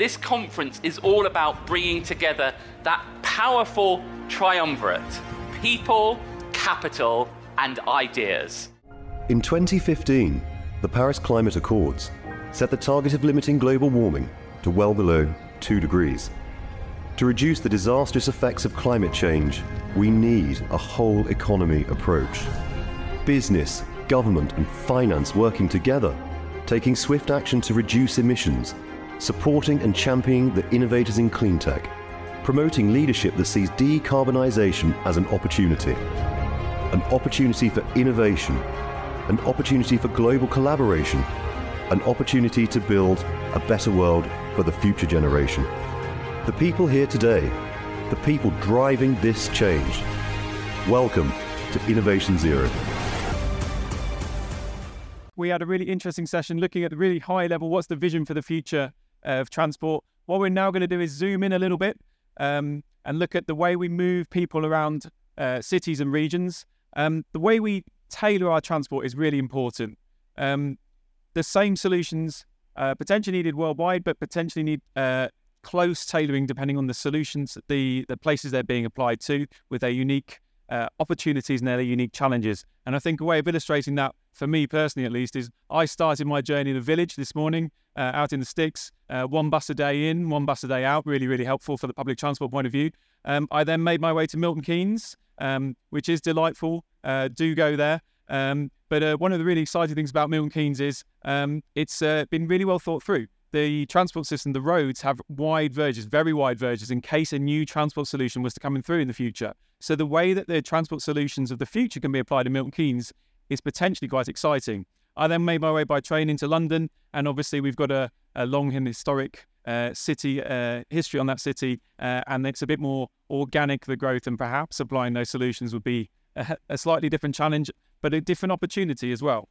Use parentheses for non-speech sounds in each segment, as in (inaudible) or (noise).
this conference is all about bringing together that powerful triumvirate people, capital, and ideas. In 2015, the Paris Climate Accords set the target of limiting global warming to well below 2 degrees. To reduce the disastrous effects of climate change, we need a whole economy approach. Business, government, and finance working together, taking swift action to reduce emissions, supporting and championing the innovators in cleantech, promoting leadership that sees decarbonisation as an opportunity. An opportunity for innovation, an opportunity for global collaboration, an opportunity to build a better world for the future generation. The people here today, the people driving this change. Welcome to Innovation Zero. We had a really interesting session looking at the really high level what's the vision for the future of transport. What we're now going to do is zoom in a little bit um, and look at the way we move people around uh, cities and regions. Um, the way we tailor our transport is really important. Um, the same solutions uh, potentially needed worldwide, but potentially need uh, close tailoring depending on the solutions, the the places they're being applied to, with their unique uh, opportunities and their unique challenges. And I think a way of illustrating that, for me personally at least, is I started my journey in a village this morning uh, out in the sticks, uh, one bus a day in, one bus a day out, really, really helpful for the public transport point of view. Um, I then made my way to Milton Keynes, um, which is delightful. Uh, do go there. Um, but uh, one of the really exciting things about Milton Keynes is um, it's uh, been really well thought through. The transport system, the roads have wide verges, very wide verges, in case a new transport solution was to come in through in the future. So the way that the transport solutions of the future can be applied in Milton Keynes is potentially quite exciting. I then made my way by train into London, and obviously we've got a, a long and historic uh, city uh, history on that city, uh, and it's a bit more organic the growth, and perhaps applying those solutions would be a, a slightly different challenge, but a different opportunity as well.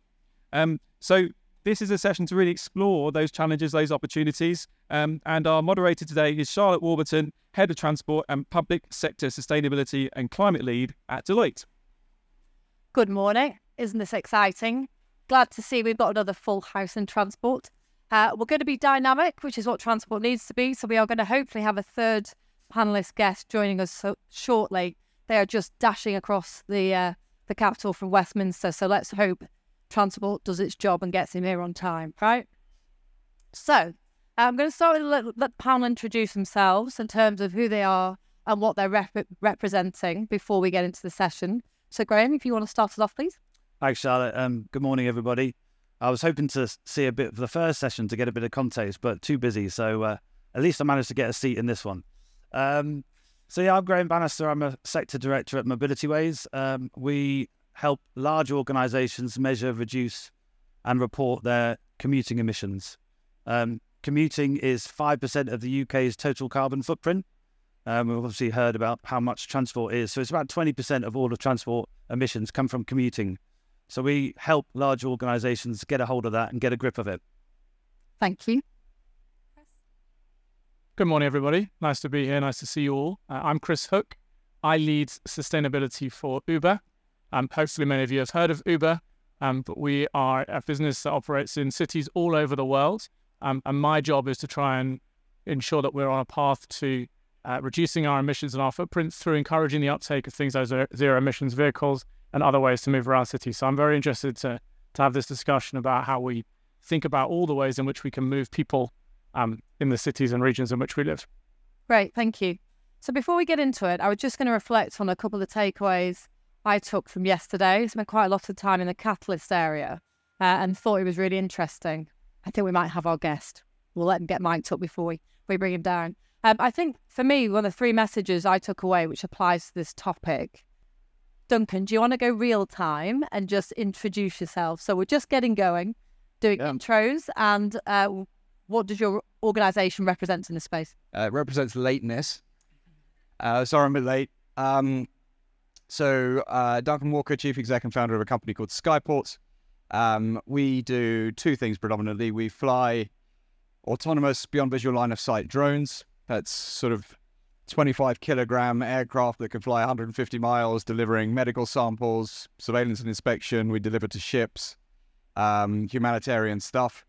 Um, so this is a session to really explore those challenges, those opportunities. Um, and our moderator today is Charlotte Warburton, Head of Transport and Public Sector Sustainability and Climate Lead at Deloitte. Good morning. Isn't this exciting? Glad to see we've got another full house in transport. Uh, we're going to be dynamic, which is what transport needs to be. So we are going to hopefully have a third panelist guest joining us so- shortly. They are just dashing across the uh, the capital from Westminster. So let's hope transport does its job and gets him here on time, right? So I'm going to start with let, the panel introduce themselves in terms of who they are and what they're rep- representing before we get into the session. So Graeme, if you want to start us off, please. Thanks, Charlotte. Um, good morning, everybody. I was hoping to see a bit for the first session to get a bit of context, but too busy. So uh, at least I managed to get a seat in this one. Um, so yeah, I'm Graeme Banister. I'm a sector director at Mobilityways. Um, we help large organisations measure, reduce, and report their commuting emissions. Um, commuting is 5% of the UK's total carbon footprint. Um, we've obviously heard about how much transport is. So it's about 20% of all of transport emissions come from commuting. So we help large organisations get a hold of that and get a grip of it. Thank you. Good morning, everybody. Nice to be here. Nice to see you all. Uh, I'm Chris Hook. I lead sustainability for Uber. Um, hopefully, many of you have heard of Uber, um, but we are a business that operates in cities all over the world. Um, and my job is to try and ensure that we're on a path to uh, reducing our emissions and our footprints through encouraging the uptake of things like zero emissions vehicles and other ways to move around cities. So I'm very interested to, to have this discussion about how we think about all the ways in which we can move people um, in the cities and regions in which we live. Great, thank you. So before we get into it, I was just going to reflect on a couple of takeaways I took from yesterday. I spent quite a lot of time in the catalyst area uh, and thought it was really interesting. I think we might have our guest. We'll let him get mic'd up before we, we bring him down. Um, I think for me, one of the three messages I took away, which applies to this topic, Duncan, do you want to go real time and just introduce yourself? So we're just getting going, doing yeah. intros, and uh, what does your organisation represent in the space? Uh, it represents lateness. Uh, sorry, I'm a bit late. Um, so, uh, Duncan Walker, chief exec and founder of a company called Skyport. Um, we do two things predominantly. We fly autonomous, beyond visual line of sight drones. That's sort of 25 kilogram aircraft that can fly 150 miles, delivering medical samples, surveillance and inspection. We deliver to ships, um, humanitarian stuff.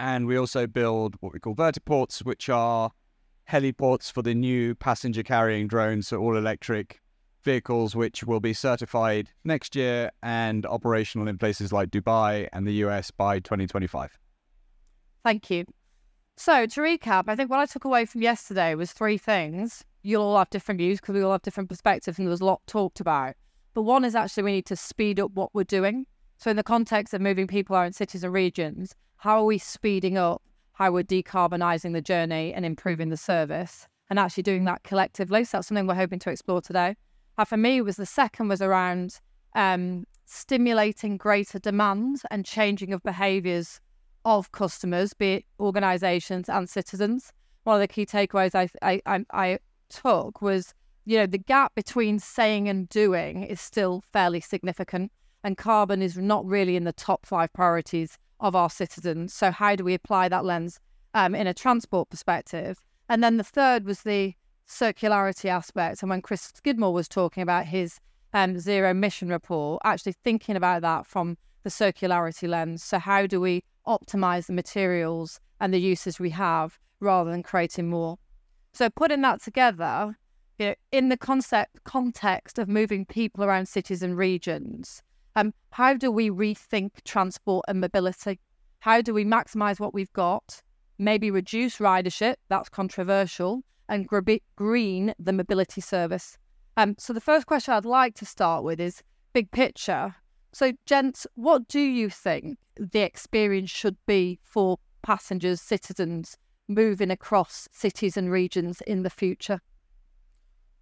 and we also build what we call vertiports, which are heliports for the new passenger carrying drones, so all electric vehicles, which will be certified next year and operational in places like Dubai and the US by 2025. Thank you. So, to recap, I think what I took away from yesterday was three things. You'll all have different views because we all have different perspectives, and there was a lot talked about. But one is actually we need to speed up what we're doing. So, in the context of moving people in cities and regions, how are we speeding up how we're decarbonising the journey and improving the service and actually doing that collectively? So, that's something we're hoping to explore today. And for me, was the second was around um, stimulating greater demand and changing of behaviours of customers, be it organisations and citizens. One of the key takeaways I, I, I took was, you know, the gap between saying and doing is still fairly significant, and carbon is not really in the top five priorities of our citizens. So how do we apply that lens um, in a transport perspective? And then the third was the circularity aspect. And when Chris Skidmore was talking about his um, zero emission report, actually thinking about that from the circularity lens. So how do we optimize the materials and the uses we have rather than creating more? So putting that together, you know, in the concept context of moving people around cities and regions, um, how do we rethink transport and mobility? How do we maximize what we've got? Maybe reduce ridership, that's controversial, and green the mobility service. Um, so the first question I'd like to start with is big picture. So, gents, what do you think the experience should be for passengers, citizens moving across cities and regions in the future?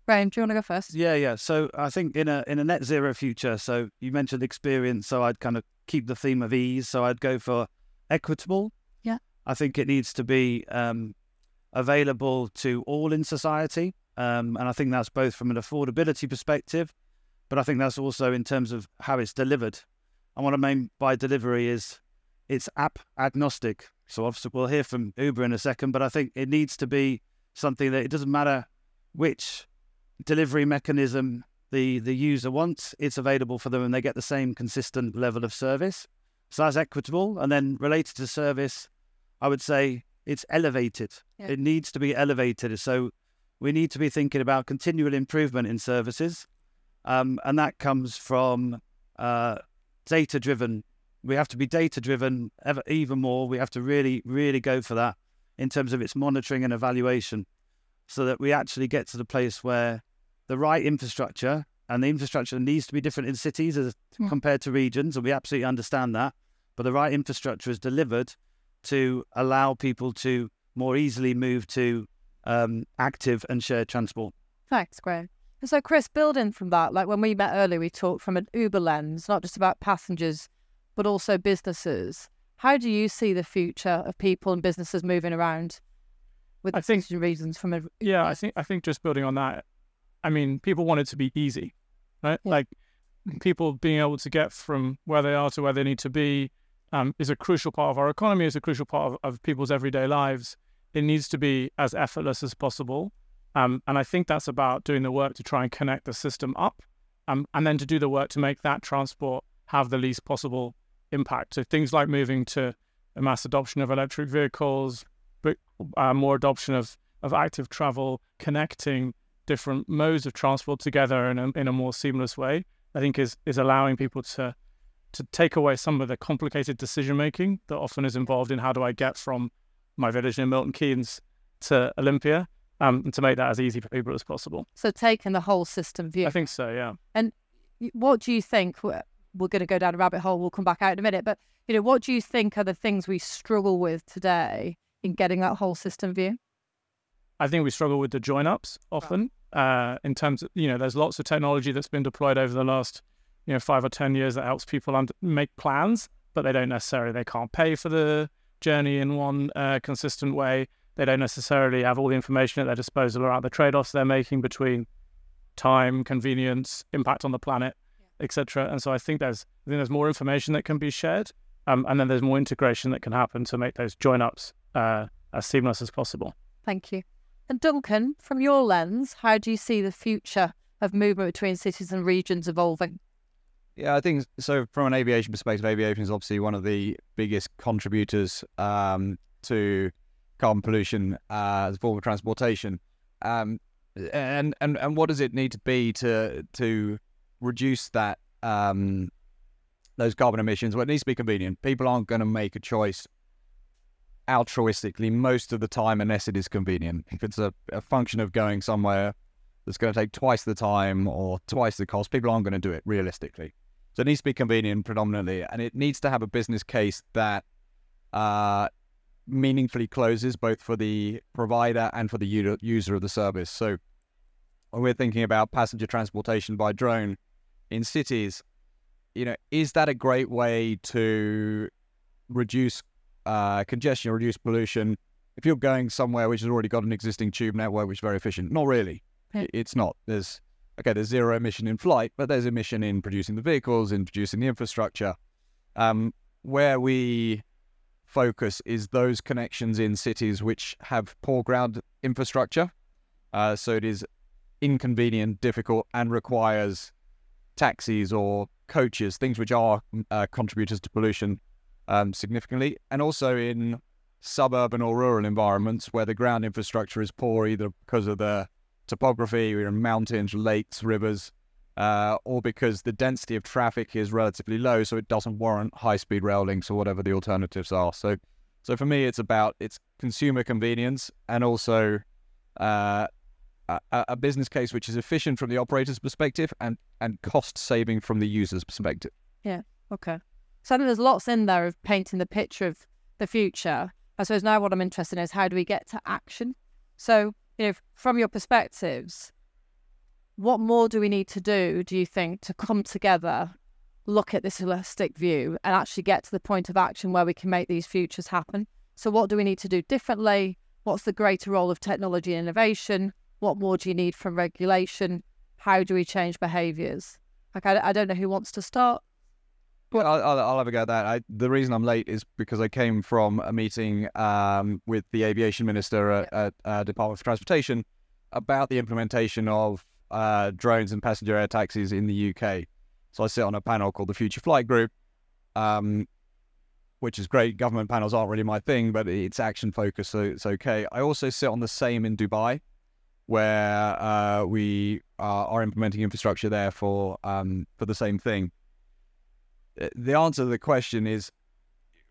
Graeme, do you want to go first? Yeah, yeah. So I think in a in a net zero future, so you mentioned experience, so I'd kind of keep the theme of ease. So I'd go for equitable. Yeah. I think it needs to be um, available to all in society, um, and I think that's both from an affordability perspective, but I think that's also in terms of how it's delivered. And what I mean by delivery is it's app agnostic. So obviously we'll hear from Uber in a second, but I think it needs to be something that it doesn't matter which delivery mechanism the, the user wants, it's available for them and they get the same consistent level of service. So that's equitable. And then related to service, I would say it's elevated. Yeah. It needs to be elevated. So we need to be thinking about continual improvement in services. Um, and that comes from uh, data driven. We have to be data driven ever, even more. We have to really, really go for that in terms of its monitoring and evaluation so that we actually get to the place where the right infrastructure, and the infrastructure needs to be different in cities as yeah. compared to regions, and we absolutely understand that. But the right infrastructure is delivered to allow people to more easily move to um, active and shared transport. Thanks, Graeme. So, Chris, building from that, like when we met earlier, we talked from an Uber lens, not just about passengers, but also businesses. How do you see the future of people and businesses moving around with I think, reasons from a yeah, I think I think just building on that, I mean, people want it to be easy, right? Yeah. Like people being able to get from where they are to where they need to be um, is a crucial part of our economy, is a crucial part of, of, people's everyday lives. It needs to be as effortless as possible. Um, and I think that's about doing the work to try and connect the system up um, and then to do the work to make that transport have the least possible impact. So things like moving to a mass adoption of electric vehicles, but uh, more adoption of, of active travel, connecting different modes of transport together in a, in a more seamless way, I think is is allowing people to to take away some of the complicated decision making that often is involved in how do I get from my village in Milton Keynes to Olympia, um, and to make that as easy for people as possible. So taking the whole system view. I think so, yeah. And what do you think? We're, we're going to go down a rabbit hole. We'll come back out in a minute. But you know, what do you think are the things we struggle with today in getting that whole system view? I think we struggle with the join ups often uh, in terms of, you know, there's lots of technology that's been deployed over the last, you know, five or 10 years that helps people under- make plans, but they don't necessarily, they can't pay for the journey in one uh, consistent way. They don't necessarily have all the information at their disposal about the trade offs they're making between time, convenience, impact on the planet, yeah. etc. And so I think there's, I think there's more information that can be shared. Um, and then there's more integration that can happen to make those join ups uh, as seamless as possible. Thank you. And Duncan, from your lens, how do you see the future of movement between cities and regions evolving? Yeah, I think so. From an aviation perspective, aviation is obviously one of the biggest contributors um, to carbon pollution uh, as a form of transportation. Um, and and and what does it need to be to to reduce that um, those carbon emissions? Well, it needs to be convenient. People aren't going to make a choice altruistically most of the time unless it is convenient. If it's a, a function of going somewhere that's going to take twice the time or twice the cost, people aren't going to do it realistically. So it needs to be convenient predominantly, and it needs to have a business case that uh, meaningfully closes both for the provider and for the user of the service. So when we're thinking about passenger transportation by drone in cities, you know, is that a great way to reduce uh, congestion, reduce pollution? If you're going somewhere which has already got an existing tube network which is very efficient, not really. It's not. There's okay, there's zero emission in flight, but there's emission in producing the vehicles, in producing the infrastructure. Um, where we focus is those connections in cities which have poor ground infrastructure. Uh, so it is inconvenient, difficult, and requires taxis or coaches, things which are uh, contributors to pollution um, significantly, and also in suburban or rural environments where the ground infrastructure is poor, either because of the topography, we're mountains, lakes, rivers, uh, or because the density of traffic is relatively low, so it doesn't warrant high-speed rail links or whatever the alternatives are. So, so for me, it's about it's consumer convenience and also uh, a, a, business case which is efficient from the operator's perspective and and cost saving from the user's perspective. Yeah. Okay. So I think there's lots in there of painting the picture of the future. I suppose now what I'm interested in is how do we get to action? So you know, from your perspectives, what more do we need to do, do you think, to come together, look at this holistic view, and actually get to the point of action where we can make these futures happen? So, what do we need to do differently? What's the greater role of technology and innovation? What more do you need from regulation? How do we change behaviours? Like, I, I don't know who wants to start. Well, I'll, I'll, have a go at that. I, the reason I'm late is because I came from a meeting um, with the aviation minister at, at uh, Department for Transportation about the implementation of uh, drones and passenger air taxis in the UK. So I sit on a panel called the Future Flight Group, um, which is great. Government panels aren't really my thing, but it's action focused, so it's okay. I also sit on the same in Dubai, where uh, we are, are, implementing infrastructure there for um, for the same thing. Uh, the answer to the question is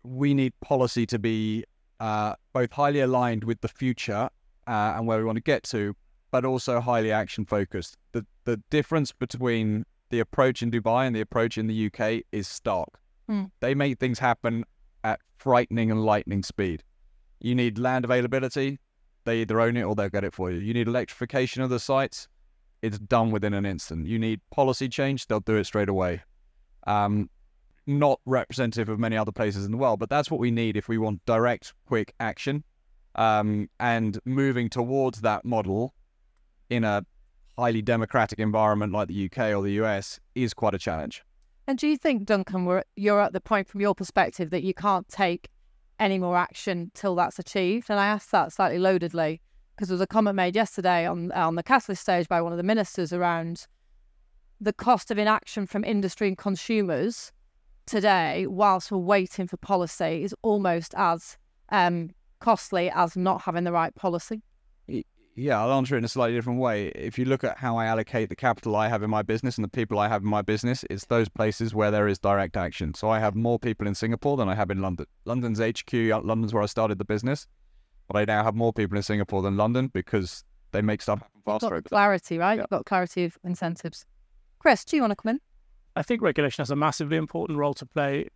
we need policy to be uh, both highly aligned with the future uh, and where we want to get to, but also highly action focused. The the difference between the approach in Dubai and the approach in the UK is stark. Mm. They make things happen at frightening and lightning speed. You need land availability, they either own it or they'll get it for you. You need electrification of the sites, it's done within an instant. You need policy change, they'll do it straight away. Um, not representative of many other places in the world, but that's what we need if we want direct, quick action. Um, and moving towards that model in a highly democratic environment like the UK or the US is quite a challenge. And do you think, Duncan, you're at the point from your perspective that you can't take any more action till that's achieved? And I asked that slightly loadedly because there was a comment made yesterday on on the Catalyst stage by one of the ministers around the cost of inaction from industry and consumers today, whilst we're waiting for policy, is almost as um, costly as not having the right policy? Yeah, I'll answer it in a slightly different way. If you look at how I allocate the capital I have in my business and the people I have in my business, it's those places where there is direct action. So I have more people in Singapore than I have in London. London's HQ, uh, London's where I started the business, but I now have more people in Singapore than London because they make stuff happen faster. You've got clarity, right? Yeah. You've got clarity of incentives. Chris, do you want to come in? I think regulation has a massively important role to play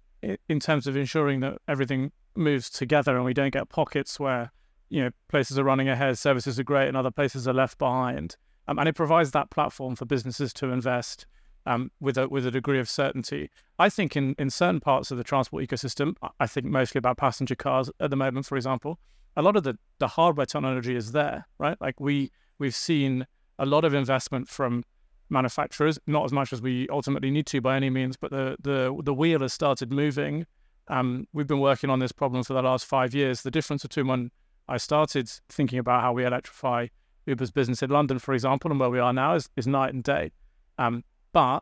in terms of ensuring that everything moves together and we don't get pockets where you know places are running ahead, services are great, and other places are left behind. Um, and it provides that platform for businesses to invest um, with a with a degree of certainty. I think in in certain parts of the transport ecosystem, I think mostly about passenger cars at the moment, for example, a lot of the the hardware technology is there, right? Like we we've seen a lot of investment from manufacturers, not as much as we ultimately need to by any means, but the the the wheel has started moving. Um, we've been working on this problem for the last five years. The difference between I started thinking about how we electrify Uber's business in London, for example, and where we are now is, is night and day. Um, but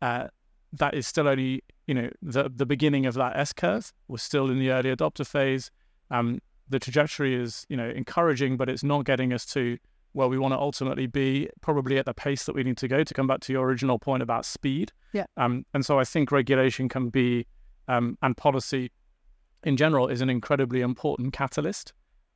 uh, that is still only you know the the beginning of that S curve. We're still in the early adopter phase. Um, the trajectory is you know encouraging, but it's not getting us to where we want to ultimately be, probably at the pace that we need to go. To come back to your original point about speed, Yeah. Um, and so I think regulation can be um, and policy in general is an incredibly important catalyst,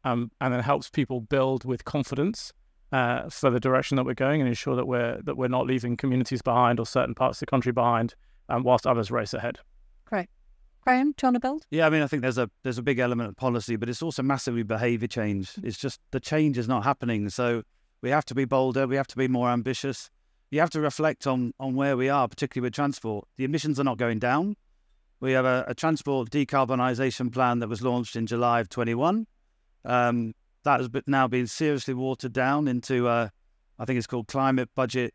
um, and it helps people build with confidence uh, for the direction that we're going and ensure that we're that we're not leaving communities behind or certain parts of the country behind, um, whilst others race ahead. Great. Graeme, do you want to build? Yeah, I mean, I think there's a there's a big element of policy, but it's also massively behaviour change. It's just the change is not happening, so we have to be bolder. We have to be more ambitious. You have to reflect on on where we are, particularly with transport. The emissions are not going down. We have a, a transport decarbonisation plan that was launched in July of 21. Um, that has now been seriously watered down into, uh, I think it's called Climate Budget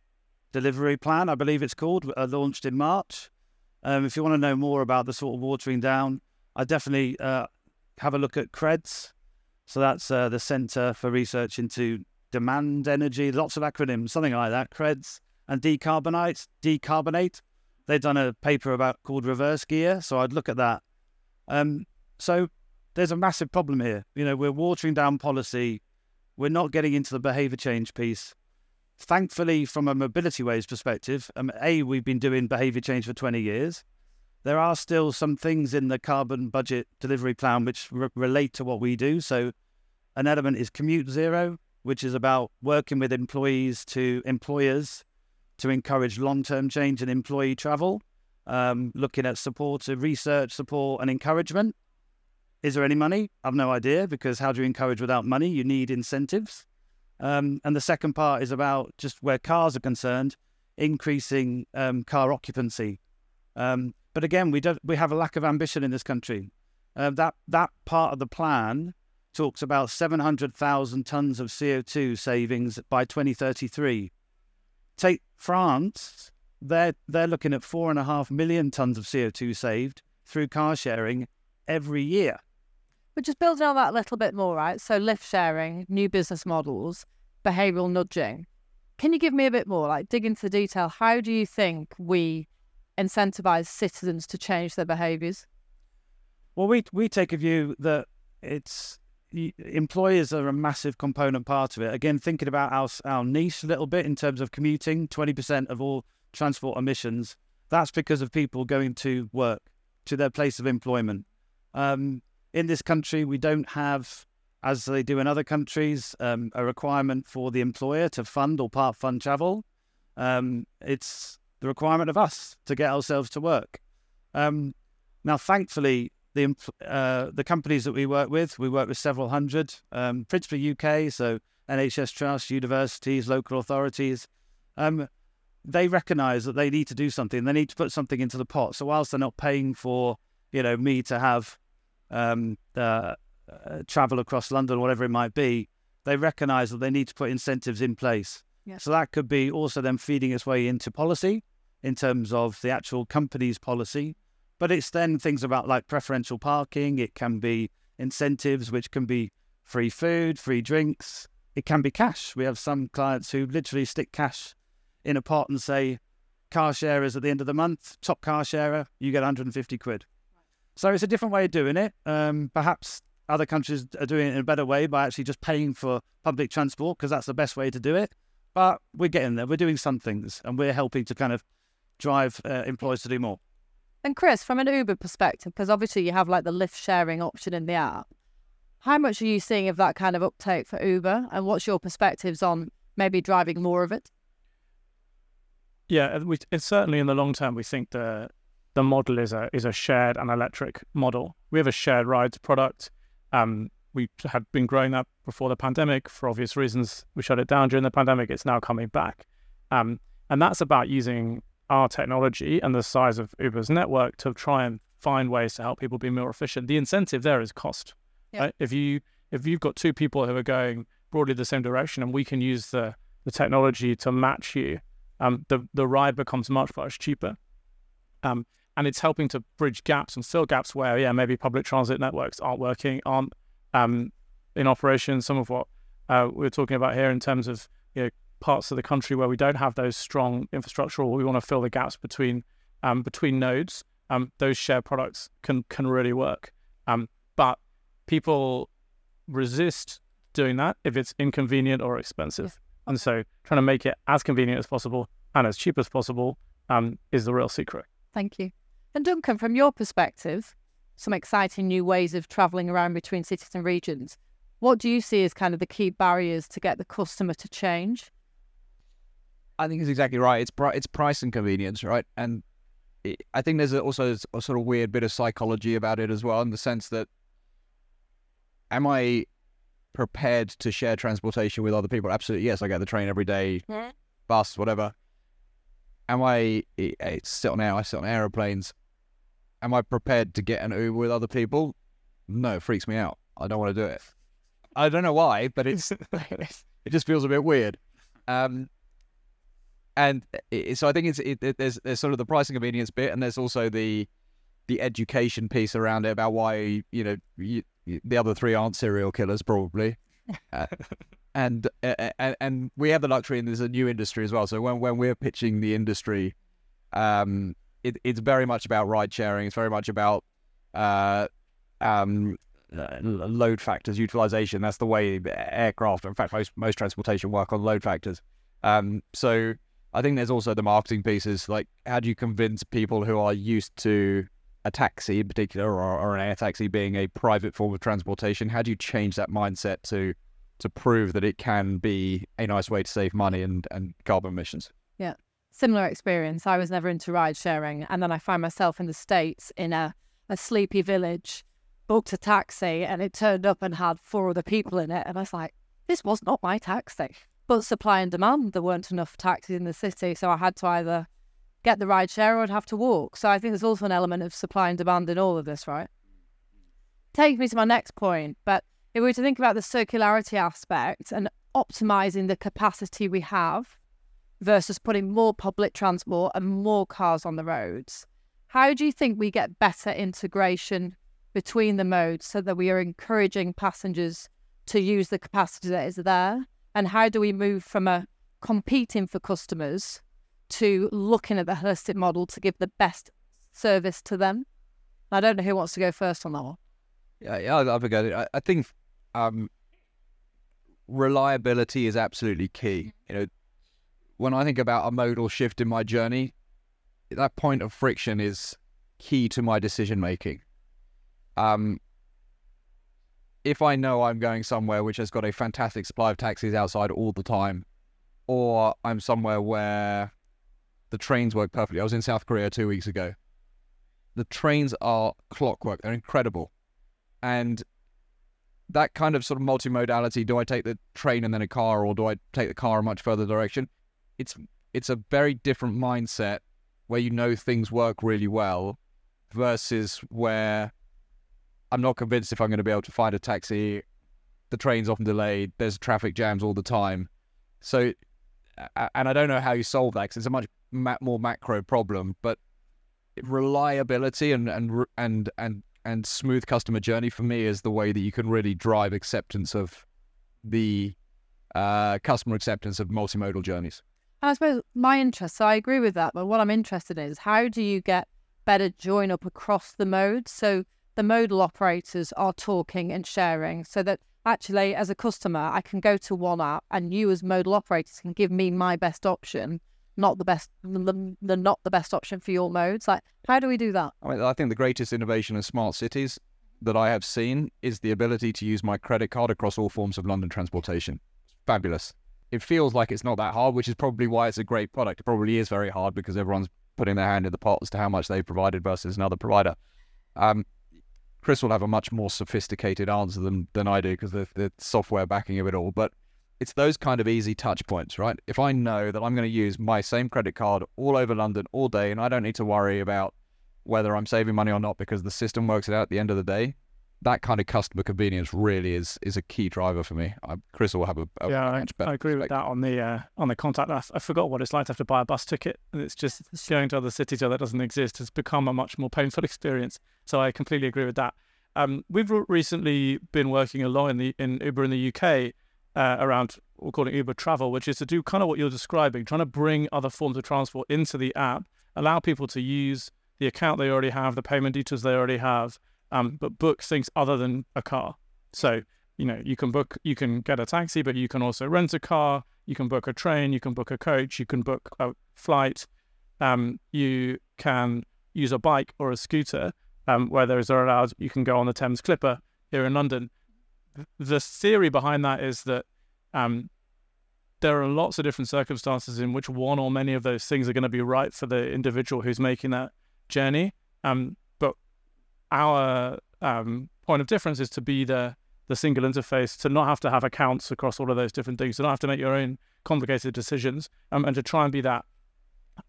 Delivery Plan. I believe it's called, uh, launched in March. Um, if you want to know more about the sort of watering down, I definitely uh, have a look at CREDS. So that's uh, the Centre for Research into Demand Energy, lots of acronyms, something like that. CREDS and DecarboN8, DecarboN8. They've done a paper about called reverse gear, so I'd look at that. Um, so there's a massive problem here. You know, we're watering down policy. We're not getting into the behaviour change piece thankfully, from a Mobilityways perspective, um, A, we've been doing behaviour change for 20 years. There are still some things in the carbon budget delivery plan which re- relate to what we do. So, an element is commute zero, which is about working with employees to employers to encourage long term change in employee travel, um, looking at support, uh, research support, and encouragement. Is there any money? I've no idea because how do you encourage without money? You need incentives. Um, and the second part is about just where cars are concerned, increasing um, car occupancy. Um, but again, we don't we have a lack of ambition in this country. Uh, that that part of the plan talks about 700,000 tons of CO2 savings by 2033. Take France, they're they're looking at four and a half million tons of CO2 saved through car sharing every year. But just building on that a little bit more, right? So lift sharing, new business models, behavioural nudging. Can you give me a bit more, like dig into the detail? How do you think we incentivize citizens to change their behaviours? Well, we we take a view that it's employers are a massive component part of it. Again, thinking about our our niche a little bit in terms of commuting, twenty percent of all transport emissions. That's because of people going to work to their place of employment. Um, in this country, we don't have, as they do in other countries, um, a requirement for the employer to fund or part fund travel. Um, it's the requirement of us to get ourselves to work. Um, now, thankfully, the uh, the companies that we work with, we work with several hundred, um, principally UK, so NHS trusts, universities, local authorities. Um, they recognise that they need to do something. They need to put something into the pot. So whilst they're not paying for, you know, me to have um, uh, travel across London, whatever it might be, they recognise that they need to put incentives in place. Yeah. So that could be also them feeding its way into policy in terms of the actual company's policy. But it's then things about like preferential parking. It can be incentives, which can be free food, free drinks. It can be cash. We have some clients who literally stick cash in a pot and say, car sharers at the end of the month, top car sharer, you get 150 quid. So it's a different way of doing it. Um, perhaps other countries are doing it in a better way by actually just paying for public transport because that's the best way to do it. But we're getting there. We're doing some things and we're helping to kind of drive uh, employers to do more. And Chris, from an Uber perspective, because obviously you have like the lift sharing option in the app, how much are you seeing of that kind of uptake for Uber? And what's your perspectives on maybe driving more of it? Yeah, we, it's certainly in the long term. We think the the model is a is a shared and electric model. We have a shared rides product. Um, we had been growing that before the pandemic for obvious reasons. We shut it down during the pandemic. It's now coming back, um, and that's about using our technology and the size of Uber's network to try and find ways to help people be more efficient. The incentive there is cost. Yeah. Right? If you if you've got two people who are going broadly the same direction, and we can use the the technology to match you, um, the the ride becomes much much cheaper. Um, and it's helping to bridge gaps and fill gaps where yeah maybe public transit networks aren't working, aren't um, in operation. Some of what uh, we we're talking about here in terms of you know parts of the country where we don't have those strong infrastructure, or we want to fill the gaps between um, between nodes, um, those shared products can can really work. Um, but people resist doing that if it's inconvenient or expensive. And so trying to make it as convenient as possible and as cheap as possible um, is the real secret. Thank you. And Duncan, from your perspective, some exciting new ways of travelling around between cities and regions. What do you see as kind of the key barriers to get the customer to change? I think it's exactly right. It's it's price and convenience, right? And it, I think there's also a sort of weird bit of psychology about it as well, in the sense that am I prepared to share transportation with other people? Absolutely, yes. I get the train every day, hmm? bus, whatever. Am I? I I sit on air. I sit on aeroplanes. Am I prepared to get an Uber with other people? No, it freaks me out. I don't want to do it. I don't know why, but it's (laughs) it just feels a bit weird. Um, and it, so I think it's it, it, there's there's sort of the price and convenience bit, and there's also the the education piece around it about why you know you, the other three aren't serial killers probably, (laughs) uh, and uh, and and we have the luxury, and there's a new industry as well. So when when we're pitching the industry, um, it, it's very much about ride sharing. It's very much about uh, um, uh, load factors utilization. That's the way aircraft, in fact, most most transportation work on load factors. Um, so I think there's also the marketing pieces, like how do you convince people who are used to a taxi in particular, or, or an air taxi being a private form of transportation? How do you change that mindset to to prove that it can be a nice way to save money and, and carbon emissions? Yeah. Similar experience. I was never into ride sharing. And then I find myself in the States in a, a sleepy village, booked a taxi, and it turned up and had four other people in it. And I was like, this was not my taxi. But supply and demand, there weren't enough taxis in the city. So I had to either get the ride share or I'd have to walk. So I think there's also an element of supply and demand in all of this, right? Take me to my next point. But if we were to think about the circularity aspect and optimizing the capacity we have versus putting more public transport and more cars on the roads, how do you think we get better integration between the modes so that we are encouraging passengers to use the capacity that is there? And how do we move from a competing for customers to looking at the holistic model to give the best service to them? I don't know who wants to go first on that one. Yeah, yeah, I'll, I'll forget. I, I think um, reliability is absolutely key. You know, when I think about a modal shift in my journey, that point of friction is key to my decision making. Um, if I know I'm going somewhere which has got a fantastic supply of taxis outside all the time, or I'm somewhere where the trains work perfectly. I was in South Korea two weeks ago. The trains are clockwork, they're incredible. And that kind of sort of multimodality, do I take the train and then a car, or do I take the car a much further direction? It's it's a very different mindset where you know things work really well versus where I'm not convinced if I'm going to be able to find a taxi. The train's often delayed. There's traffic jams all the time. So, and I don't know how you solve that because it's a much more macro problem. But reliability and and and and and smooth customer journey for me is the way that you can really drive acceptance of the uh, customer acceptance of multimodal journeys. And I suppose my interest, so I agree with that, but what I'm interested in is how do you get better join up across the modes? So the modal operators are talking and sharing so that actually as a customer I can go to one app and you as modal operators can give me my best option, not the best the, the not the best option for your modes. Like how do we do that? I mean, I think the greatest innovation in smart cities that I have seen is the ability to use my credit card across all forms of London transportation. Fabulous. It feels like it's not that hard, which is probably why it's a great product. It probably is very hard because everyone's putting their hand in the pot as to how much they've provided versus another provider. Um, Chris will have a much more sophisticated answer than, than I do because the, the software backing of it all. But it's those kind of easy touch points, right? If I know that I'm going to use my same credit card all over London all day and I don't need to worry about whether I'm saving money or not because the system works it out at the end of the day, that kind of customer convenience really is is a key driver for me. I, Chris will have a, a yeah, much better I, I agree with that on the uh, on the contact. I, I forgot what it's like to have to buy a bus ticket, and it's just going to other cities where that doesn't exist has become a much more painful experience. So I completely agree with that. Um, we've recently been working a lot in the in Uber in the UK uh, around we're calling Uber Travel, which is to do kind of what you're describing, trying to bring other forms of transport into the app allow people to use the account they already have, the payment details they already have, um, but book things other than a car. So you know you can book, you can get a taxi, but you can also rent a car. You can book a train, you can book a coach, you can book a flight. Um, you can use a bike or a scooter, um, where those are allowed. You can go on the Thames Clipper here in London. The theory behind that is that um, there are lots of different circumstances in which one or many of those things are going to be right for the individual who's making that journey. Um, our um, point of difference is to be the the single interface, to not have to have accounts across all of those different things, to not have to make your own complicated decisions, um, and to try and be that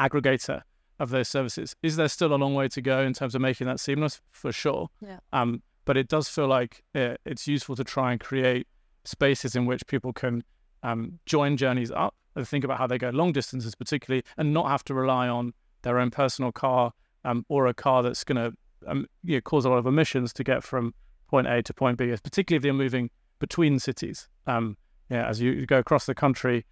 aggregator of those services. Is there still a long way to go in terms of making that seamless? For sure. Yeah. Um, but it does feel like it, it's useful to try and create spaces in which people can um, join journeys up and think about how they go long distances, particularly, and not have to rely on their own personal car um, or a car that's going to um, you know, cause a lot of emissions to get from point A to point B, particularly if they're moving between cities. Um, yeah, as you go across the country,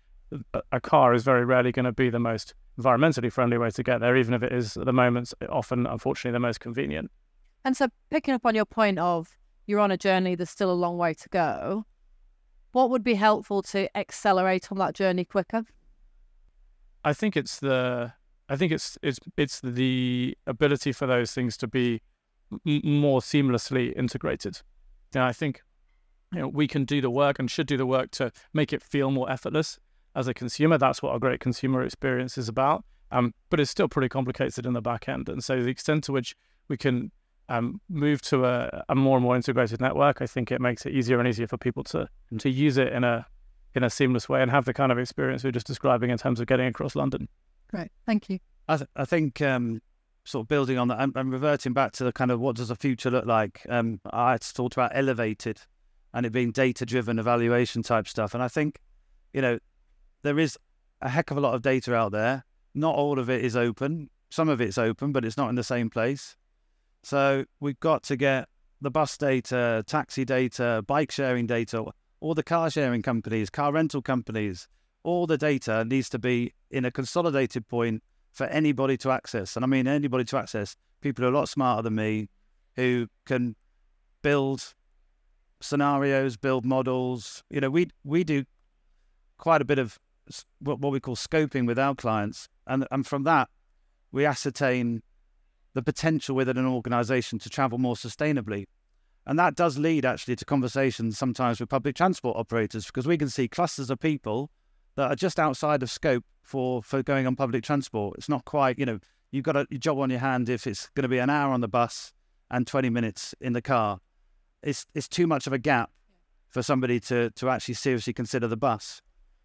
a, a car is very rarely going to be the most environmentally friendly way to get there, even if it is at the moment often, unfortunately, the most convenient. And so, picking up on your point of you're on a journey, there's still a long way to go. What would be helpful to accelerate on that journey quicker? I think it's the I think it's it's it's the ability for those things to be m- more seamlessly integrated. And I think you know, we can do the work and should do the work to make it feel more effortless as a consumer. That's what a great consumer experience is about. Um, but it's still pretty complicated in the back end. And so the extent to which we can um, move to a, a, more and more integrated network, I think it makes it easier and easier for people to to use it in a in a seamless way and have the kind of experience we are just describing in terms of getting across London. Great, thank you. I, th- I think um, sort of building on that, I'm, reverting back to the kind of what does the future look like. Um, I talked about elevated and it being data driven evaluation type stuff, and I think you know there is a heck of a lot of data out there. Not all of it is open. Some of it's open, but it's not in the same place. So we've got to get the bus data, taxi data, bike sharing data, all the car sharing companies, car rental companies, all the data needs to be in a consolidated point for anybody to access. And I mean anybody to access. People who are a lot smarter than me who can build scenarios, build models. You know, we we do quite a bit of what, we call scoping with our clients. And, and from that, we ascertain the potential within an organization to travel more sustainably. And that does lead actually to conversations sometimes with public transport operators because we can see clusters of people that are just outside of scope for, for going on public transport. It's not quite, you know, you've got a job on your hand if it's going to be an hour on the bus and 20 minutes in the car. It's, it's too much of a gap for somebody to, to actually seriously consider the bus.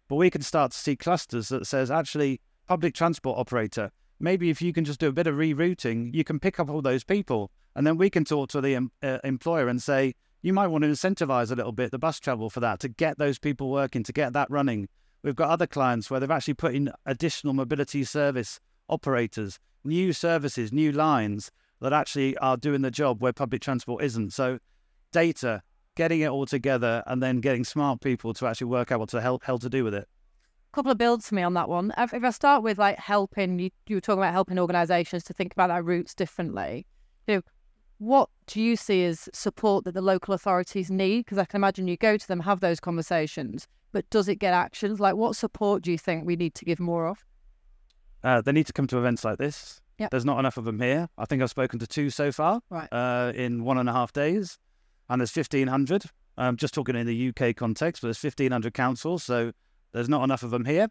But we can start to see clusters that says actually public transport operator, maybe if you can just do a bit of rerouting, you can pick up all those people. And then we can talk to the uh, employer and say, you might want to incentivize a little bit the bus travel for that to get those people working, to get that running. We've got other clients where they've actually put in additional mobility service operators, new services, new lines that actually are doing the job where public transport isn't. So, data, getting it all together, and then getting smart people to actually work out what to help hell to do with it A couple of builds for me on that one. If, if I start with like helping, you, you were talking about helping organisations to think about their routes differently. You know, what do you see as support that the local authorities need? Because I can imagine you go to them, have those conversations, but does it get actions? Like, what support do you think we need to give more of? Uh, they need to come to events like this. Yep. There's not enough of them here. I think I've spoken to two so far right. uh, in one and a half days, and there's 1,500. I'm just talking in the UK context, but there's 1,500 councils. So there's not enough of them here.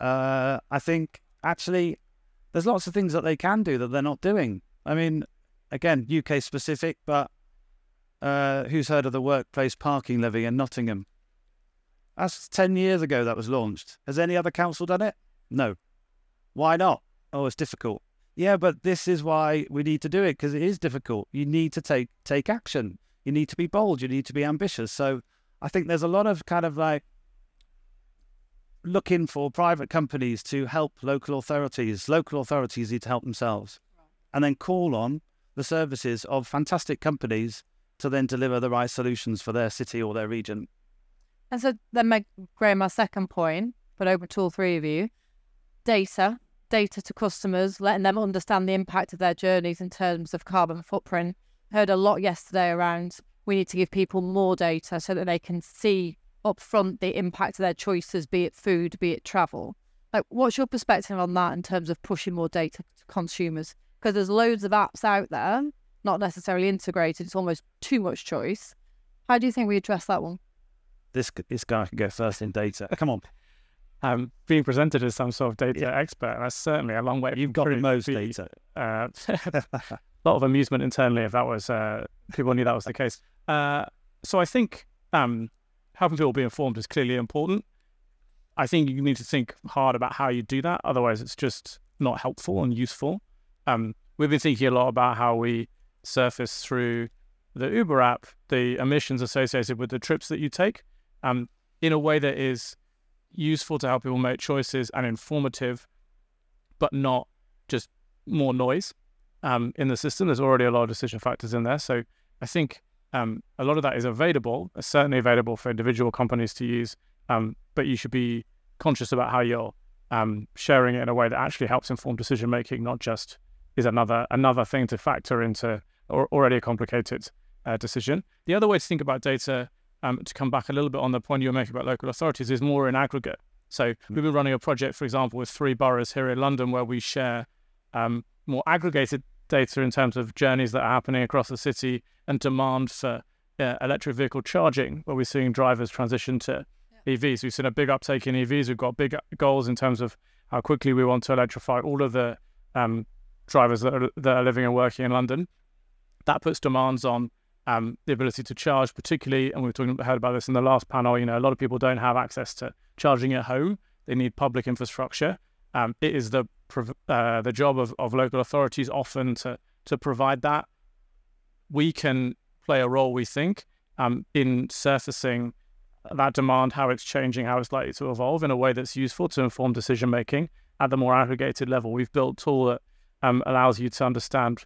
Uh, I think actually there's lots of things that they can do that they're not doing. I mean, again, UK specific, but uh, who's heard of the workplace parking levy in Nottingham? That's 10 years ago that was launched. Has any other council done it? No. Why not? Oh, it's difficult. Yeah, but this is why we need to do it because it is difficult. You need to take take action. You need to be bold. You need to be ambitious. So I think there's a lot of kind of like looking for private companies to help local authorities. Local authorities need to help themselves, and then call on the services of fantastic companies to then deliver the right solutions for their city or their region. And so then, my, Graeme, my second point, but open to all three of you, data, data to customers, letting them understand the impact of their journeys in terms of carbon footprint. Heard a lot yesterday around we need to give people more data so that they can see upfront the impact of their choices, be it food, be it travel. Like, what's your perspective on that in terms of pushing more data to consumers? Because there's loads of apps out there, not necessarily integrated. It's almost too much choice. How do you think we address that one? This this guy can go first in data. Come on, (laughs) Um, being presented as some sort of data expert, that's certainly a long way. you've got the most data. Uh, (laughs) a lot of amusement internally if that was uh, people knew that was the case. Uh, so I think um, helping people be informed is clearly important. I think you need to think hard about how you do that. Otherwise, it's just not helpful and useful. Um, we've been thinking a lot about how we surface through the Uber app the emissions associated with the trips that you take um, in a way that is useful to help people make choices and informative, but not just more noise um, in the system. There's already a lot of decision factors in there. So I think um, a lot of that is available, uh, certainly available for individual companies to use, um, but you should be conscious about how you're um, sharing it in a way that actually helps inform decision making, not just is another another thing to factor into or already a complicated uh, decision. The other way to think about data, um, to come back a little bit on the point you were making about local authorities, is more in aggregate. So we've been running a project, for example, with three boroughs here in London where we share um, more aggregated data in terms of journeys that are happening across the city and demand for uh, electric vehicle charging, where we're seeing drivers transition to EVs. We've seen a big uptake in EVs. We've got big goals in terms of how quickly we want to electrify all of the um, drivers that are, that are living and working in London. That puts demands on um, the ability to charge, particularly, and we've talking heard about this in the last panel. You know, a lot of people don't have access to charging at home. They need public infrastructure. Um, it is the uh, the job of, of local authorities often to to provide that. We can play a role, we think, um, in surfacing that demand, how it's changing, how it's likely to evolve in a way that's useful to inform decision making at the more aggregated level. We've built a tool that um, allows you to understand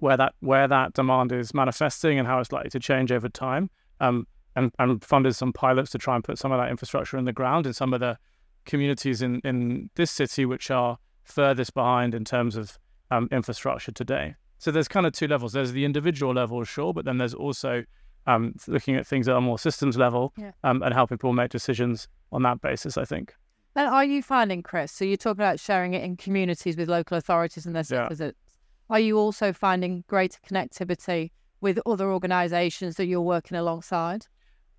where that where that demand is manifesting and how it's likely to change over time. Um, and, and funded some pilots to try and put some of that infrastructure in the ground in some of the communities in, in this city which are furthest behind in terms of um, infrastructure today. So there's kind of two levels. There's the individual level, sure, but then there's also um, looking at things at a more systems level Yeah. um, and helping people make decisions on that basis. I think. And are you finding, Chris? So you're talking about sharing it in communities with local authorities and their Yeah. citizens. Are you also finding greater connectivity with other organisations that you're working alongside?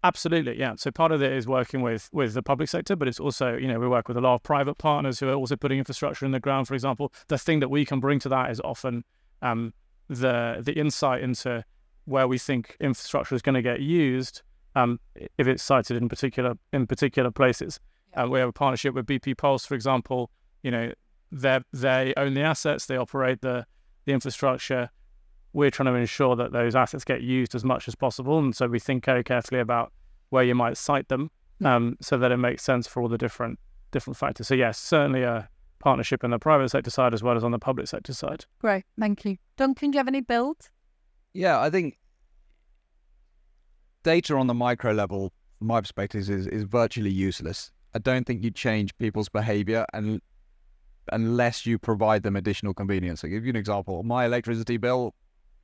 Absolutely, yeah. So part of it is working with with the public sector, but it's also you know we work with a lot of private partners who are also putting infrastructure in the ground. For example, the thing that we can bring to that is often um, the the insight into where we think infrastructure is going to get used um, if it's sited in particular in particular places. Uh, we have a partnership with BP Pulse, for example. You know, they they own the assets, they operate the the infrastructure. We're trying to ensure that those assets get used as much as possible, and so we think very carefully about where you might site them, um, so that it makes sense for all the different different factors. So yes, certainly a partnership in the private sector side as well as on the public sector side. Great, thank you. Duncan, do you have any build? Yeah, I think data on the micro level, from my perspective, is, is virtually useless. I don't think you change people's behavior and unless you provide them additional convenience. I'll give you an example. My electricity bill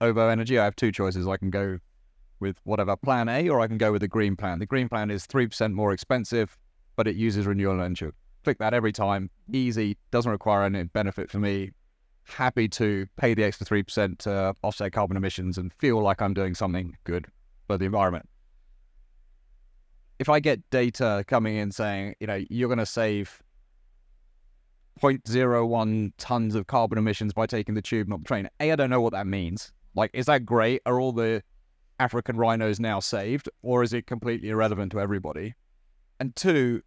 OVO Energy, I have two choices. I can go with whatever plan A or I can go with the green plan. The green plan is 3% more expensive, but it uses renewable energy. Click that every time. Easy, doesn't require any benefit for me. Happy to pay the extra 3% to offset carbon emissions and feel like I'm doing something good for the environment. If I get data coming in saying, you know, you're going to save 0.01 tons of carbon emissions by taking the tube, not the train. A, I don't know what that means. Like, is that great? Are all the African rhinos now saved, or is it completely irrelevant to everybody? And two,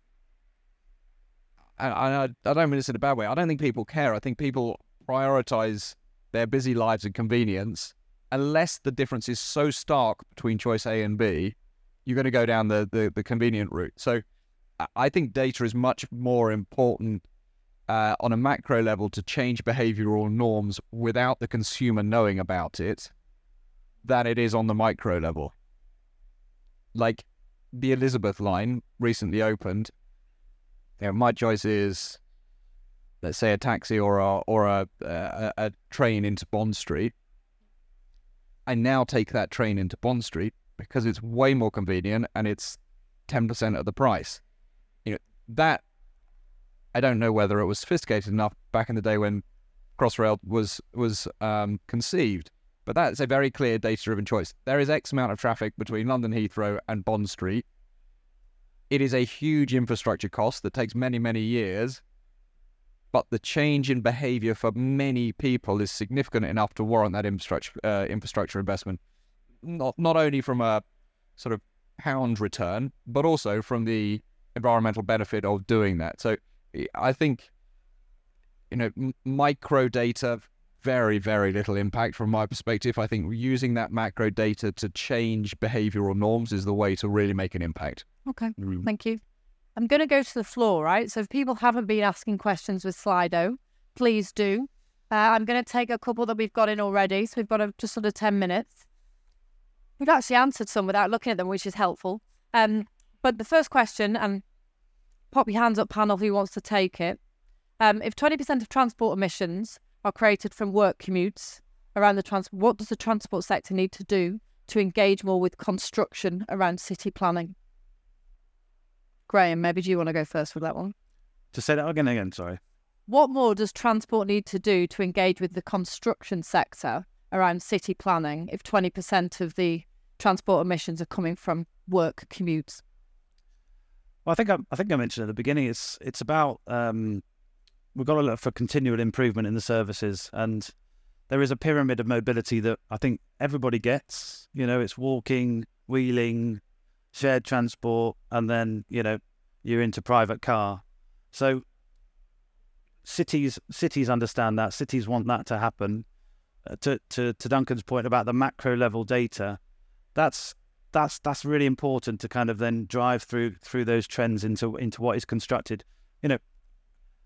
and I, I don't mean this in a bad way. I don't think people care. I think people prioritize their busy lives and convenience. Unless the difference is so stark between choice A and B, you're going to go down the, the, the convenient route. So I- I think data is much more important uh, on a macro level to change behavioral norms without the consumer knowing about it than it is on the micro level. Like the Elizabeth line recently opened. You know, my choice is let's say a taxi or a or a, a a train into Bond Street, I now take that train into Bond Street because it's way more convenient and it's ten percent of the price. You know that I don't know whether it was sophisticated enough back in the day when Crossrail was was um, conceived, but that's a very clear data-driven choice. There is X amount of traffic between London Heathrow and Bond Street. It is a huge infrastructure cost that takes many many years, but the change in behaviour for many people is significant enough to warrant that infrastructure uh, infrastructure investment. Not not only from a sort of pound return, but also from the environmental benefit of doing that. So I think you know m- micro data very very little impact from my perspective. I think using that macro data to change behavioural norms is the way to really make an impact. Okay, thank you. I'm going to go to the floor, right? So if people haven't been asking questions with Slido, please do. Uh, I'm going to take a couple that we've got in already. So we've got a, just under 10 minutes. We've actually answered some without looking at them, which is helpful. Um, but the first question, and pop your hands up, panel, who wants to take it. Um, if 20% of transport emissions are created from work commutes around the transport, what does the transport sector need to do to engage more with construction around city planning? Graeme, maybe do you want to go first with that one? To say that again, again, sorry. What more does transport need to do to engage with the construction sector around city planning if 20% of the transport emissions are coming from work commutes? Well, I think I, I think I mentioned at the beginning. It's it's about um, we've got to look for continual improvement in the services, and there is a pyramid of mobility that I think everybody gets. You know, it's walking, wheeling, shared transport, and then you know you're into private car. So cities cities understand that. Cities want that to happen. Uh, to to to Duncan's point about the macro level data, that's that's that's really important to kind of then drive through through those trends into into what is constructed. You know,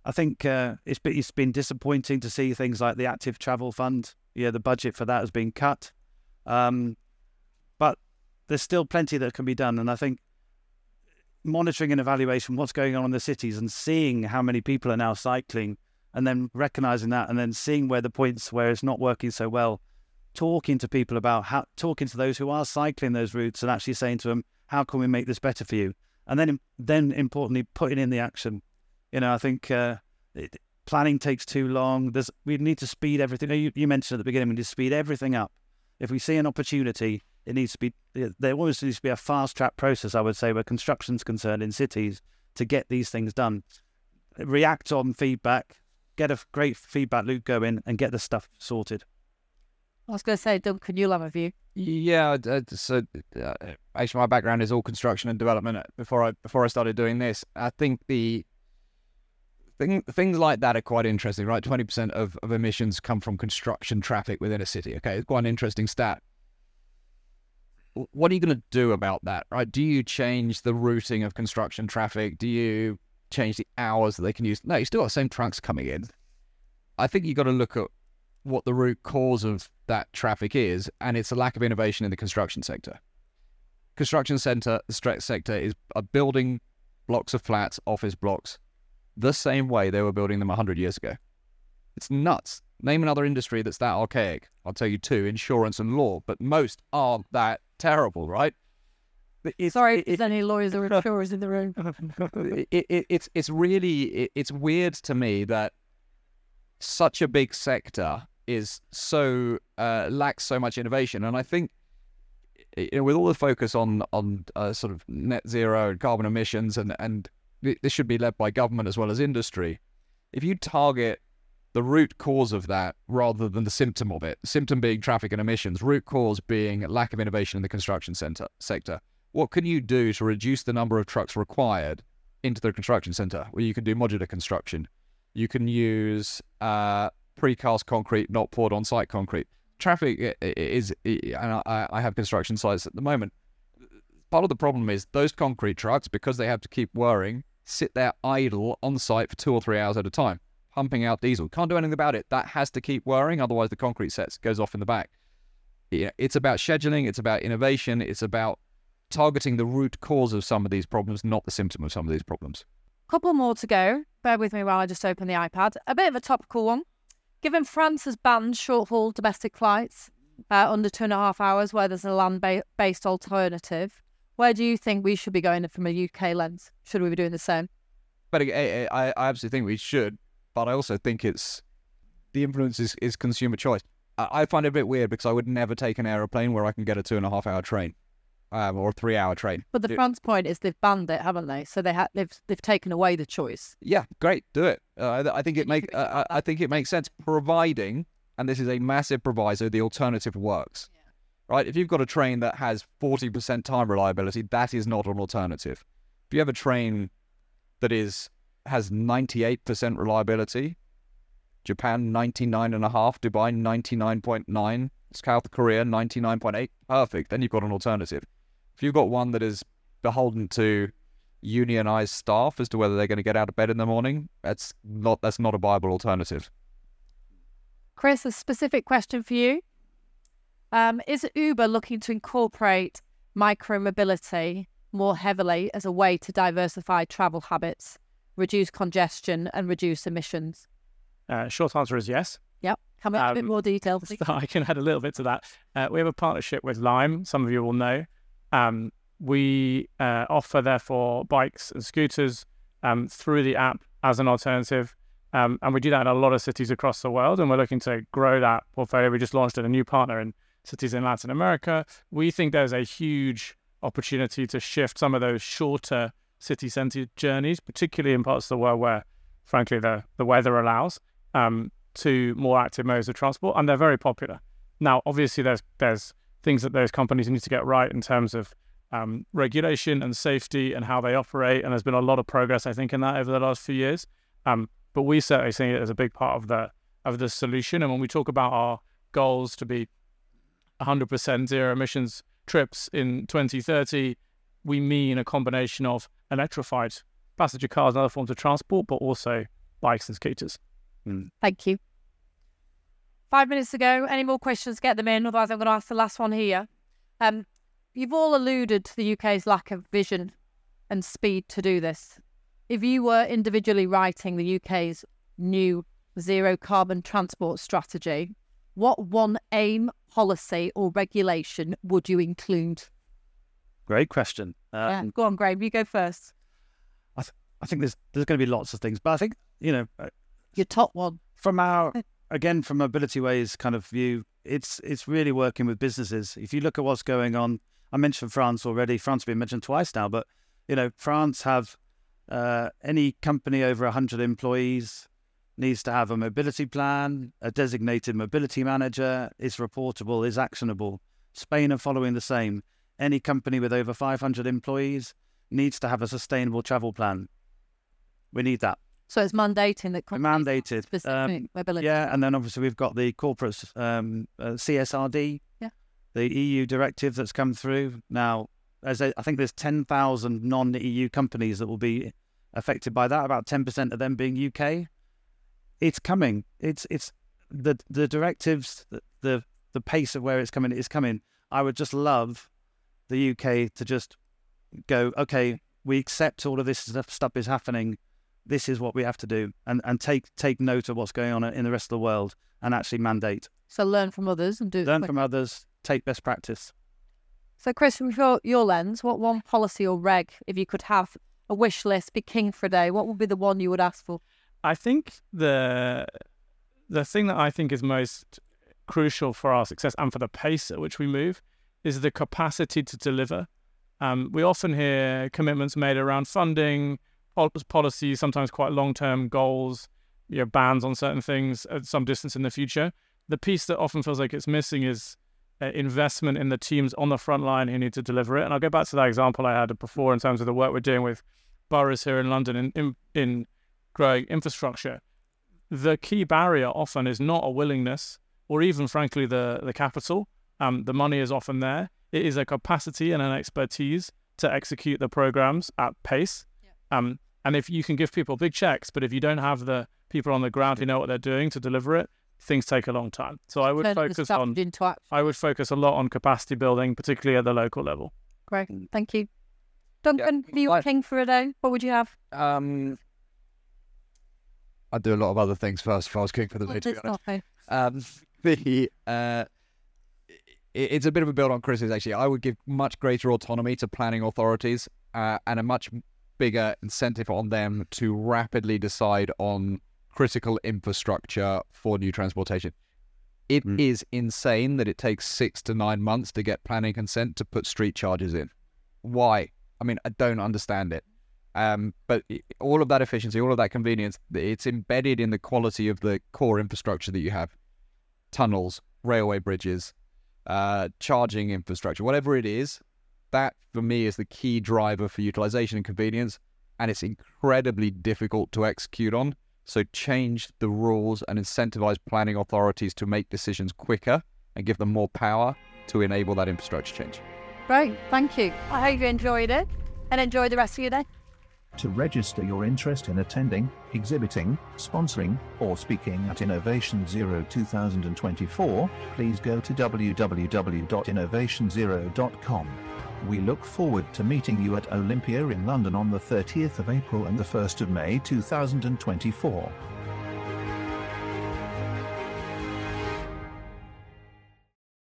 I think uh, it's been, it's been disappointing to see things like the active travel fund. Yeah, the budget for that has been cut, um, but there's still plenty that can be done. And I think monitoring and evaluation what's going on in the cities and seeing how many people are now cycling, and then recognizing that, and then seeing where the points where it's not working so well talking to people about how talking to those who are cycling those routes and actually saying to them, how can we make this better for you? And then, then importantly, putting in the action. You know, I think uh, it, planning takes too long. There's we need to speed everything. You, you mentioned at the beginning we need to speed everything up. If we see an opportunity, it needs to be there. Always needs to be a fast track process. I would say where construction's concerned in cities to get these things done. React on feedback, get a great feedback loop going, and get the stuff sorted. I was going to say, Duncan, you'll have a view. Yeah, uh, so uh, actually, my background is all construction and development. Before I before I started doing this, I think the thing, things like that are quite interesting, right? Twenty percent of, of emissions come from construction traffic within a city. Okay, it's quite an interesting stat. What are you going to do about that, right? Do you change the routing of construction traffic? Do you change the hours that they can use? No, you still got the same trucks coming in. I think you've got to look at what the root cause of that traffic is, and it's a lack of innovation in the construction sector. Construction center the stretch sector is building blocks of flats, office blocks, the same way they were building them 100 years ago. It's nuts. Name another industry that's that archaic. I'll tell you two insurance and law, but most aren't that terrible, right? It's, Sorry, if there's any lawyers or (laughs) insurers in the room. (laughs) it, it, it's, it's really it's weird to me that such a big sector is so uh, lacks so much innovation, and I think you know, with all the focus on on uh, sort of net zero and carbon emissions, and and this should be led by government as well as industry. If you target the root cause of that rather than the symptom of it, symptom being traffic and emissions, root cause being lack of innovation in the construction center sector. What can you do to reduce the number of trucks required into the construction center? Well, you can do modular construction. You can use uh, precast concrete, not poured on site concrete. Traffic is, and I have construction sites at the moment. Part of the problem is those concrete trucks, because they have to keep whirring, sit there idle on site for two or three hours at a time, pumping out diesel. Can't do anything about it. That has to keep whirring, otherwise the concrete sets goes off in the back. It's about scheduling. It's about innovation. It's about targeting the root cause of some of these problems, not the symptom of some of these problems. Couple more to go. Bear with me while I just open the iPad. A bit of a topical one. Given France has banned short haul domestic flights uh, under two and a half hours where there's a land ba- based alternative, where do you think we should be going from a UK lens? Should we be doing the same? But I, I, I absolutely think we should, but I also think it's the influence is, is consumer choice. I, I find it a bit weird because I would never take an aeroplane where I can get a two and a half hour train, um, or a three hour train. But the Do- France point is they've banned it, haven't they? So they ha- they've they've taken away the choice. Yeah, great, do it. Uh, I, I think it make uh, I I think it makes sense, providing, and this is a massive proviso, the alternative works. Right, if you've got a train that has forty percent time reliability, that is not an alternative. If you have a train that is has ninety eight percent reliability, Japan ninety nine and a half, Dubai ninety nine point nine, South Korea ninety nine point eight, perfect. Then you've got an alternative. If you've got one that is beholden to unionized staff as to whether they're going to get out of bed in the morning, that's not that's not a viable alternative. Chris, a specific question for you. Um, is Uber looking to incorporate micromobility more heavily as a way to diversify travel habits, reduce congestion, and reduce emissions? Uh, short answer is yes. Yep. Come in a bit Um, more detail, (laughs) please. I can add a little bit to that. Uh, we have a partnership with Lime. Some of you will know. Um, we uh, offer therefore bikes and scooters um, through the app as an alternative, um, and we do that in a lot of cities across the world. And we're looking to grow that portfolio. We just launched a new partner in cities in Latin America. We think there's a huge opportunity to shift some of those shorter city centre journeys, particularly in parts of the world where, frankly, the the weather allows. Um, to more active modes of transport, and they're very popular. Now, obviously, there's there's things that those companies need to get right in terms of um, regulation and safety and how they operate, and there's been a lot of progress, I think, in that over the last few years. Um, but we certainly see it as a big part of the of the solution. And when we talk about our goals to be 100% zero emissions trips in 2030, we mean a combination of electrified passenger cars and other forms of transport, but also bikes and scooters. Thank you. Five minutes ago. Any more questions? Get them in. Otherwise, I'm going to ask the last one here. Um, you've all alluded to the UK's lack of vision and speed to do this. If you were individually writing the UK's new zero carbon transport strategy, what one aim, policy, or regulation would you include? Great question. Yeah, Um, go on, Graeme. You go first. I I think there's there's going to be lots of things, but I think you know uh, Your top one. from our (laughs) again from Mobilityways kind of view, it's it's really working with businesses. If you look at what's going on, I mentioned France already. France has been mentioned twice now, but you know France have uh, any company over hundred employees needs to have a mobility plan, a designated mobility manager, is reportable, is actionable. Spain are following the same. Any company with over 500 employees needs to have a sustainable travel plan. We need that. So it's mandating that mandated, specific um, mobility. Yeah, and then obviously we've got the corporate um, uh, CSRD. The EU directive that's come through. Now, as I I think there's 10,000 non-EU companies that will be affected by that. About 10% of them being UK. It's coming. It's it's the the directives, the the, the pace of where it's coming is coming. I would just love the UK to just go, okay, we accept all of this stuff, stuff is happening. This is what we have to do, and and take take note of what's going on in the rest of the world, and actually mandate. So learn from others and do Learn from others. Take best practice. So, Chris, from your, your lens, what one policy or reg, if you could have a wish list, be king for a day, what would be the one you would ask for? I think the the thing that I think is most crucial for our success and for the pace at which we move is the capacity to deliver. Um, we often hear commitments made around funding, pol- policies, sometimes quite long-term goals, you know, bans on certain things at some distance in the future. The piece that often feels like it's missing is investment in the teams on the front line who need to deliver it. And I'll go back to that example I had before in terms of the work we're doing with boroughs here in London in, in, in growing infrastructure. The key barrier often is not a willingness or even, frankly, the, the capital. Um, the money is often there. It is a capacity and an expertise to execute the programs at pace. Um, and if you can give people big checks, but if you don't have the people on the ground who know what they're doing to deliver it, things take a long time. So I would Turn focus on into. I would focus a lot on capacity building, particularly at the local level. Great. Thank you. Duncan, Yeah, New I- King for a day. What would you have? Um, I'd do a lot of other things first if I was king for the day. To be It's honest. not Um, (laughs) the uh, it, it's a bit of a build on Chris's actually. I would give much greater autonomy to planning authorities uh, and a much bigger incentive on them to rapidly decide on critical infrastructure for new transportation. It is insane that it takes six to nine months to get planning consent to put street charges in. Why? I mean, I don't understand it. Um, but all of that efficiency, all of that convenience, it's embedded in the quality of the core infrastructure that you have tunnels, railway bridges, uh, charging infrastructure, whatever it is, that for me is the key driver for utilization and convenience. And it's incredibly difficult to execute on. So change the rules and incentivize planning authorities to make decisions quicker and give them more power to enable that infrastructure change. Great, thank you. I hope you enjoyed it and enjoy the rest of your day. To register your interest in attending, exhibiting, sponsoring, or speaking at Innovation Zero 2024, please go to www.innovationzero.com. We look forward to meeting you at Olympia in London on the 30th of April and the 1st of May 2024.